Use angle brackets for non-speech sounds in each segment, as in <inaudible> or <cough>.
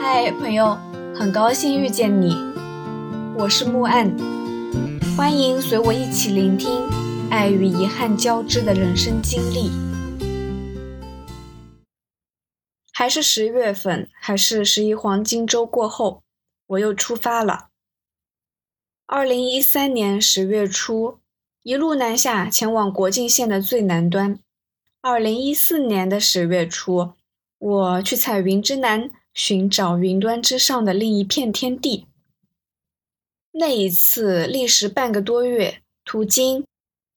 嗨，朋友，很高兴遇见你，我是木岸，欢迎随我一起聆听爱与遗憾交织的人生经历。还是十月份，还是十一黄金周过后，我又出发了。二零一三年十月初，一路南下，前往国境线的最南端。二零一四年的十月初，我去彩云之南。寻找云端之上的另一片天地。那一次历时半个多月，途经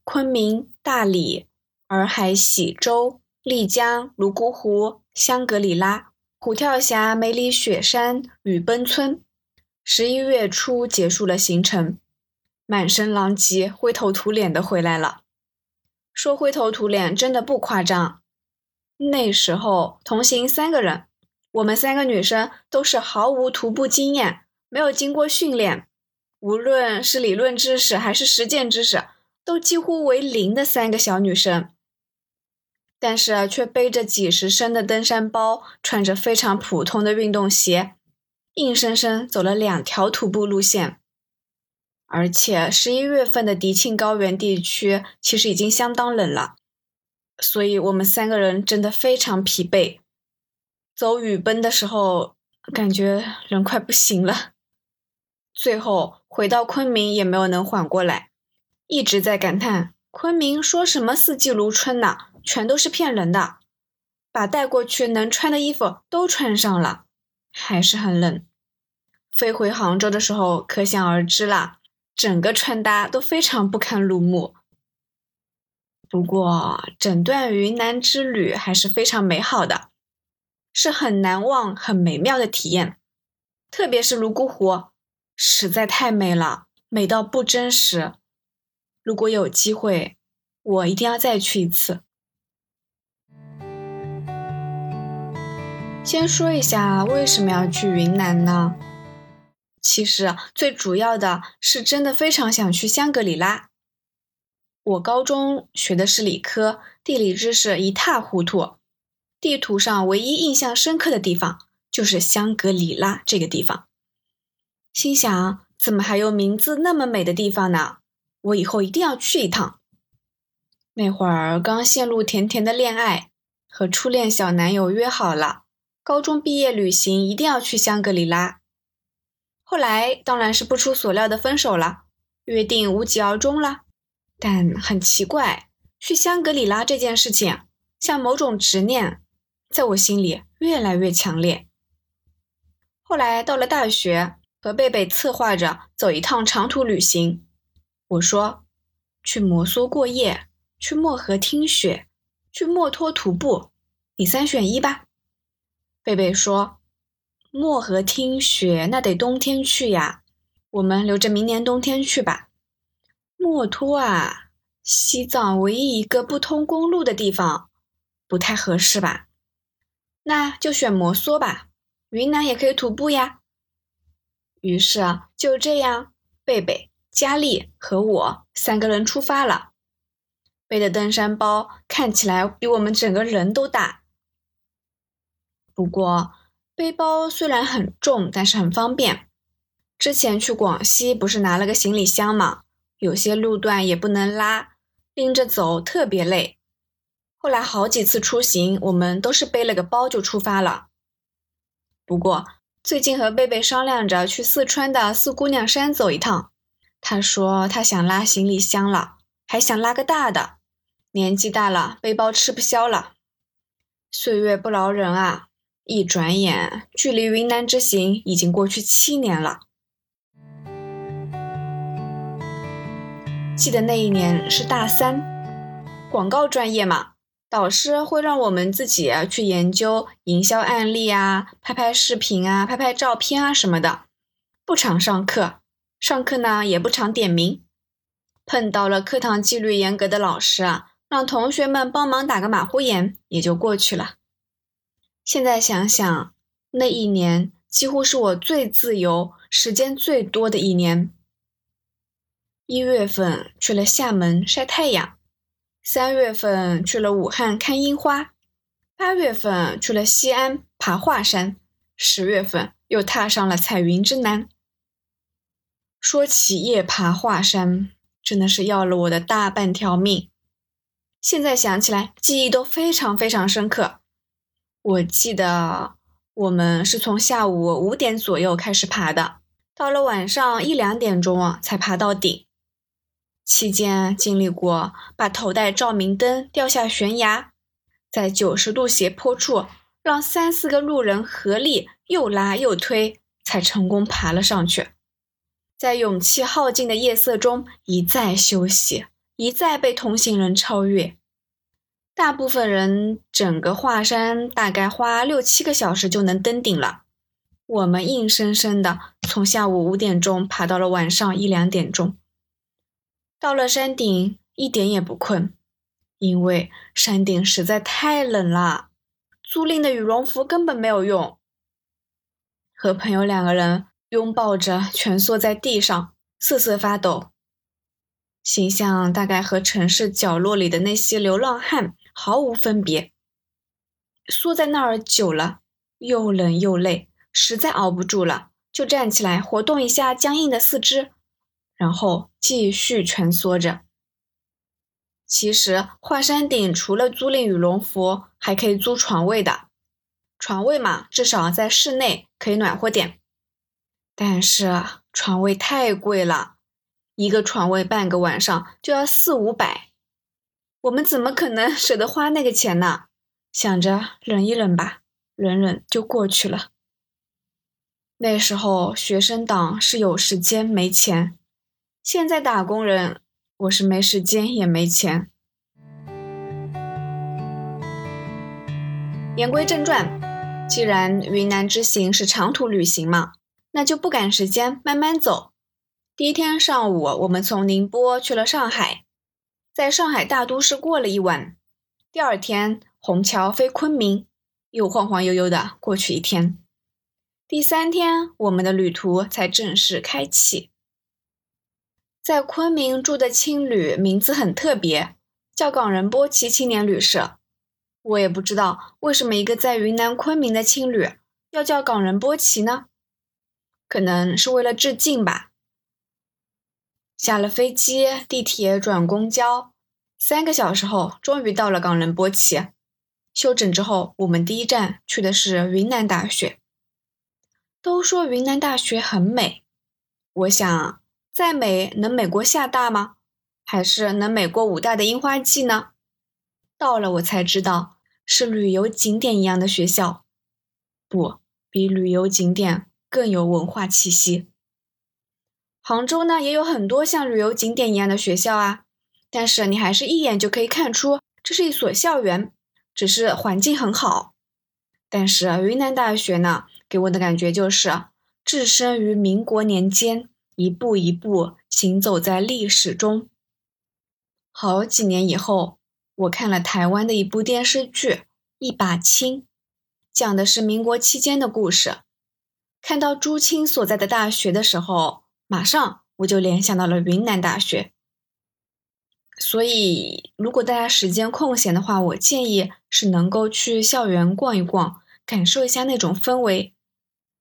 昆明、大理、洱海、喜洲、丽江、泸沽湖、香格里拉、虎跳峡、梅里雪山、雨崩村。十一月初结束了行程，满身狼藉、灰头土脸的回来了。说灰头土脸真的不夸张。那时候同行三个人。我们三个女生都是毫无徒步经验，没有经过训练，无论是理论知识还是实践知识，都几乎为零的三个小女生。但是却背着几十升的登山包，穿着非常普通的运动鞋，硬生生走了两条徒步路线。而且十一月份的迪庆高原地区其实已经相当冷了，所以我们三个人真的非常疲惫。走雨崩的时候，感觉人快不行了。最后回到昆明也没有能缓过来，一直在感叹昆明说什么四季如春呢，全都是骗人的。把带过去能穿的衣服都穿上了，还是很冷。飞回杭州的时候，可想而知啦，整个穿搭都非常不堪入目。不过整段云南之旅还是非常美好的。是很难忘、很美妙的体验，特别是泸沽湖，实在太美了，美到不真实。如果有机会，我一定要再去一次。先说一下为什么要去云南呢？其实最主要的是真的非常想去香格里拉。我高中学的是理科，地理知识一塌糊涂。地图上唯一印象深刻的地方就是香格里拉这个地方，心想怎么还有名字那么美的地方呢？我以后一定要去一趟。那会儿刚陷入甜甜的恋爱，和初恋小男友约好了，高中毕业旅行一定要去香格里拉。后来当然是不出所料的分手了，约定无疾而终了。但很奇怪，去香格里拉这件事情像某种执念。在我心里越来越强烈。后来到了大学，和贝贝策划着走一趟长途旅行。我说：“去摩梭过夜，去漠河听雪，去墨脱徒步，你三选一吧。”贝贝说：“漠河听雪那得冬天去呀，我们留着明年冬天去吧。墨脱啊，西藏唯一一个不通公路的地方，不太合适吧？”那就选摩梭吧，云南也可以徒步呀。于是，就这样，贝贝、佳丽和我三个人出发了。背的登山包看起来比我们整个人都大。不过，背包虽然很重，但是很方便。之前去广西不是拿了个行李箱嘛，有些路段也不能拉，拎着走特别累。后来好几次出行，我们都是背了个包就出发了。不过最近和贝贝商量着去四川的四姑娘山走一趟，他说他想拉行李箱了，还想拉个大的。年纪大了，背包吃不消了。岁月不饶人啊！一转眼，距离云南之行已经过去七年了。记得那一年是大三，广告专业嘛。导师会让我们自己去研究营销案例啊，拍拍视频啊，拍拍照片啊什么的，不常上课，上课呢也不常点名。碰到了课堂纪律严格的老师啊，让同学们帮忙打个马虎眼也就过去了。现在想想，那一年几乎是我最自由、时间最多的一年。一月份去了厦门晒太阳。三月份去了武汉看樱花，八月份去了西安爬华山，十月份又踏上了彩云之南。说起夜爬华山，真的是要了我的大半条命。现在想起来，记忆都非常非常深刻。我记得我们是从下午五点左右开始爬的，到了晚上一两点钟啊才爬到顶。期间经历过把头戴照明灯掉下悬崖，在九十度斜坡处让三四个路人合力又拉又推，才成功爬了上去。在勇气耗尽的夜色中一再休息，一再被同行人超越。大部分人整个华山大概花六七个小时就能登顶了，我们硬生生的从下午五点钟爬到了晚上一两点钟。到了山顶一点也不困，因为山顶实在太冷了，租赁的羽绒服根本没有用。和朋友两个人拥抱着蜷缩在地上，瑟瑟发抖，形象大概和城市角落里的那些流浪汉。毫无分别，缩在那儿久了，又冷又累，实在熬不住了，就站起来活动一下僵硬的四肢，然后继续蜷缩着。其实华山顶除了租赁羽绒服，还可以租床位的，床位嘛，至少在室内可以暖和点。但是床位太贵了，一个床位半个晚上就要四五百。我们怎么可能 <laughs> 舍得花那个钱呢？想着忍一忍吧，忍忍就过去了。那时候学生党是有时间没钱，现在打工人我是没时间也没钱。言归正传，既然云南之行是长途旅行嘛，那就不赶时间，慢慢走。第一天上午，我们从宁波去了上海。在上海大都市过了一晚，第二天虹桥飞昆明，又晃晃悠悠的过去一天。第三天，我们的旅途才正式开启。在昆明住的青旅名字很特别，叫港人波奇青年旅社。我也不知道为什么一个在云南昆明的青旅要叫港人波奇呢？可能是为了致敬吧。下了飞机，地铁转公交，三个小时后终于到了冈仁波齐。休整之后，我们第一站去的是云南大学。都说云南大学很美，我想再美能美过厦大吗？还是能美过武大的樱花季呢？到了我才知道，是旅游景点一样的学校，不比旅游景点更有文化气息。杭州呢也有很多像旅游景点一样的学校啊，但是你还是一眼就可以看出这是一所校园，只是环境很好。但是云南大学呢，给我的感觉就是置身于民国年间，一步一步行走在历史中。好几年以后，我看了台湾的一部电视剧《一把青》，讲的是民国期间的故事。看到朱青所在的大学的时候。马上我就联想到了云南大学，所以如果大家时间空闲的话，我建议是能够去校园逛一逛，感受一下那种氛围，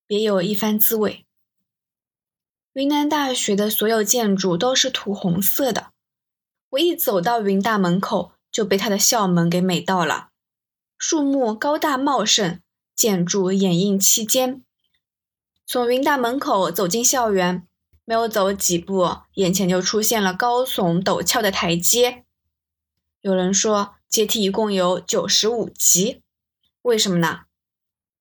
别有一番滋味。云南大学的所有建筑都是土红色的，我一走到云大门口就被它的校门给美到了，树木高大茂盛，建筑掩映其间。从云大门口走进校园。没有走几步，眼前就出现了高耸陡峭的台阶。有人说，阶梯一共有九十五级，为什么呢？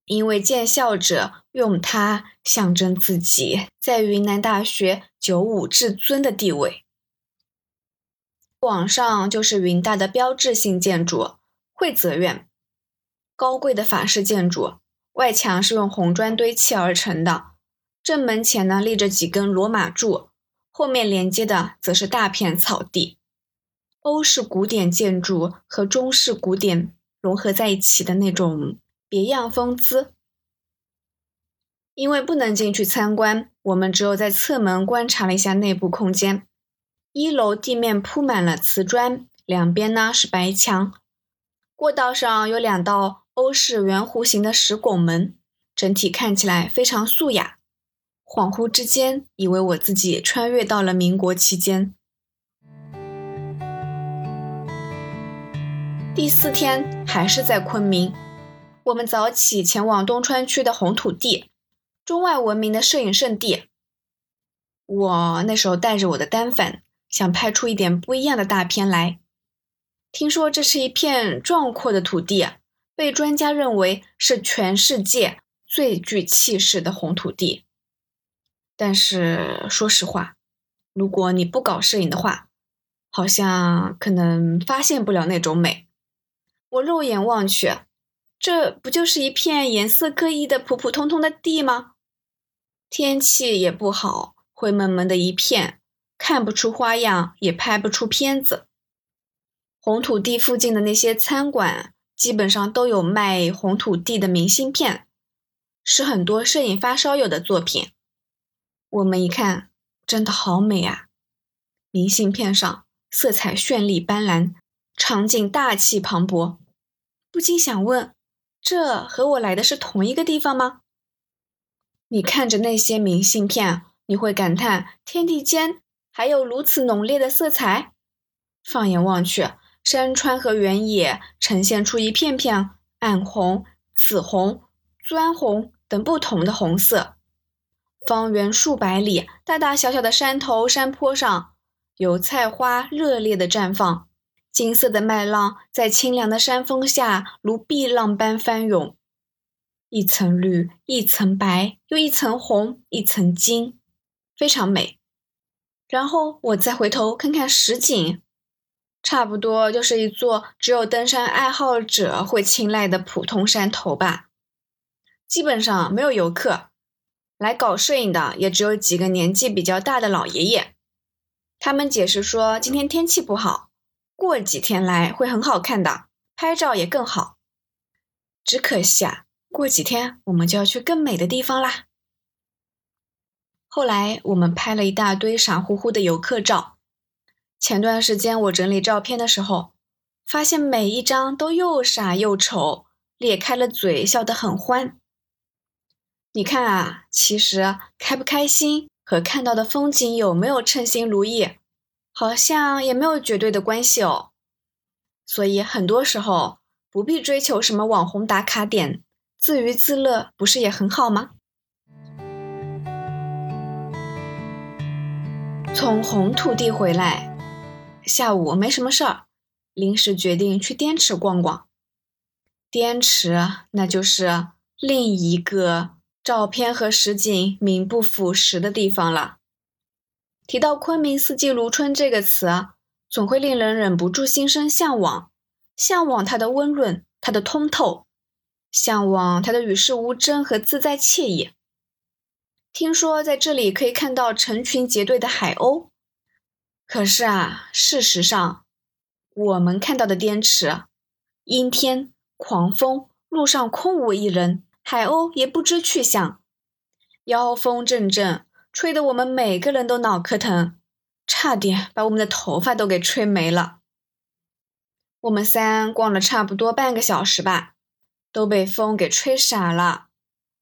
因为建校者用它象征自己在云南大学九五至尊的地位。往上就是云大的标志性建筑惠泽院，高贵的法式建筑，外墙是用红砖堆砌而成的。正门前呢立着几根罗马柱，后面连接的则是大片草地。欧式古典建筑和中式古典融合在一起的那种别样风姿。因为不能进去参观，我们只有在侧门观察了一下内部空间。一楼地面铺满了瓷砖，两边呢是白墙。过道上有两道欧式圆弧形的石拱门。整体看起来非常素雅。恍惚之间，以为我自己穿越到了民国期间。第四天还是在昆明，我们早起前往东川区的红土地，中外闻名的摄影圣地。我那时候带着我的单反，想拍出一点不一样的大片来。听说这是一片壮阔的土地，被专家认为是全世界最具气势的红土地。但是说实话，如果你不搞摄影的话，好像可能发现不了那种美。我肉眼望去，这不就是一片颜色各异的普普通通的地吗？天气也不好，灰蒙蒙的一片，看不出花样，也拍不出片子。红土地附近的那些餐馆，基本上都有卖红土地的明信片，是很多摄影发烧友的作品。我们一看，真的好美啊！明信片上色彩绚丽斑斓，场景大气磅礴，不禁想问：这和我来的是同一个地方吗？你看着那些明信片，你会感叹天地间还有如此浓烈的色彩。放眼望去，山川和原野呈现出一片片暗红、紫红、砖红等不同的红色。方圆数百里，大大小小的山头、山坡上，油菜花热烈地绽放，金色的麦浪在清凉的山峰下如碧浪般翻涌，一层绿，一层白，又一层红，一层金，非常美。然后我再回头看看实景，差不多就是一座只有登山爱好者会青睐的普通山头吧，基本上没有游客。来搞摄影的也只有几个年纪比较大的老爷爷，他们解释说今天天气不好，过几天来会很好看的，拍照也更好。只可惜啊，过几天我们就要去更美的地方啦。后来我们拍了一大堆傻乎乎的游客照，前段时间我整理照片的时候，发现每一张都又傻又丑，咧开了嘴笑得很欢。你看啊，其实开不开心和看到的风景有没有称心如意，好像也没有绝对的关系哦。所以很多时候不必追求什么网红打卡点，自娱自乐不是也很好吗？从红土地回来，下午没什么事儿，临时决定去滇池逛逛。滇池那就是另一个。照片和实景名不副实的地方了。提到昆明四季如春这个词，总会令人忍不住心生向往，向往它的温润，它的通透，向往它的与世无争和自在惬意。听说在这里可以看到成群结队的海鸥，可是啊，事实上，我们看到的滇池，阴天、狂风，路上空无一人。海鸥也不知去向，妖风阵阵，吹得我们每个人都脑壳疼，差点把我们的头发都给吹没了。我们三逛了差不多半个小时吧，都被风给吹傻了，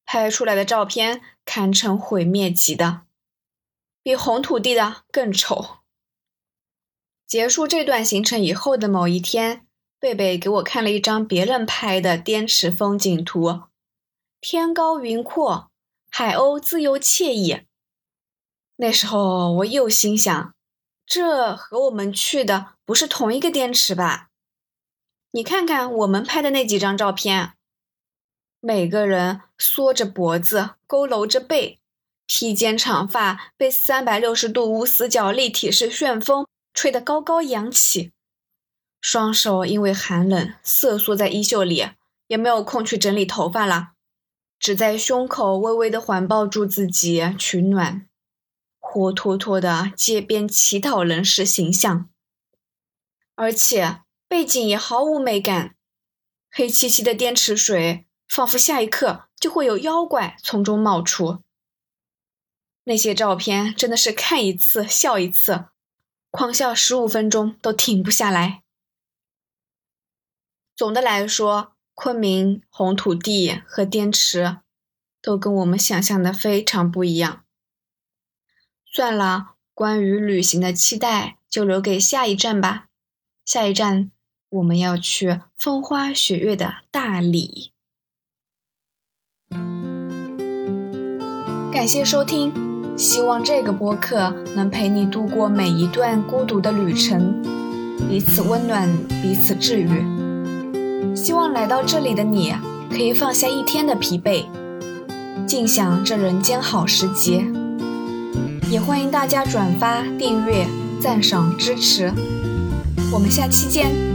拍出来的照片堪称毁灭级的，比红土地的更丑。结束这段行程以后的某一天，贝贝给我看了一张别人拍的滇池风景图。天高云阔，海鸥自由惬意。那时候我又心想，这和我们去的不是同一个滇池吧？你看看我们拍的那几张照片，每个人缩着脖子，佝偻着背，披肩长发被三百六十度无死角立体式旋风吹得高高扬起，双手因为寒冷瑟缩在衣袖里，也没有空去整理头发了。只在胸口微微的环抱住自己取暖，活脱脱的街边乞讨人士形象，而且背景也毫无美感，黑漆漆的滇池水，仿佛下一刻就会有妖怪从中冒出。那些照片真的是看一次笑一次，狂笑十五分钟都停不下来。总的来说。昆明红土地和滇池都跟我们想象的非常不一样。算了，关于旅行的期待就留给下一站吧。下一站，我们要去风花雪月的大理。感谢收听，希望这个播客能陪你度过每一段孤独的旅程，彼此温暖，彼此治愈。希望来到这里的你，可以放下一天的疲惫，尽享这人间好时节。也欢迎大家转发、订阅、赞赏、支持。我们下期见。